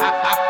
ha ha ha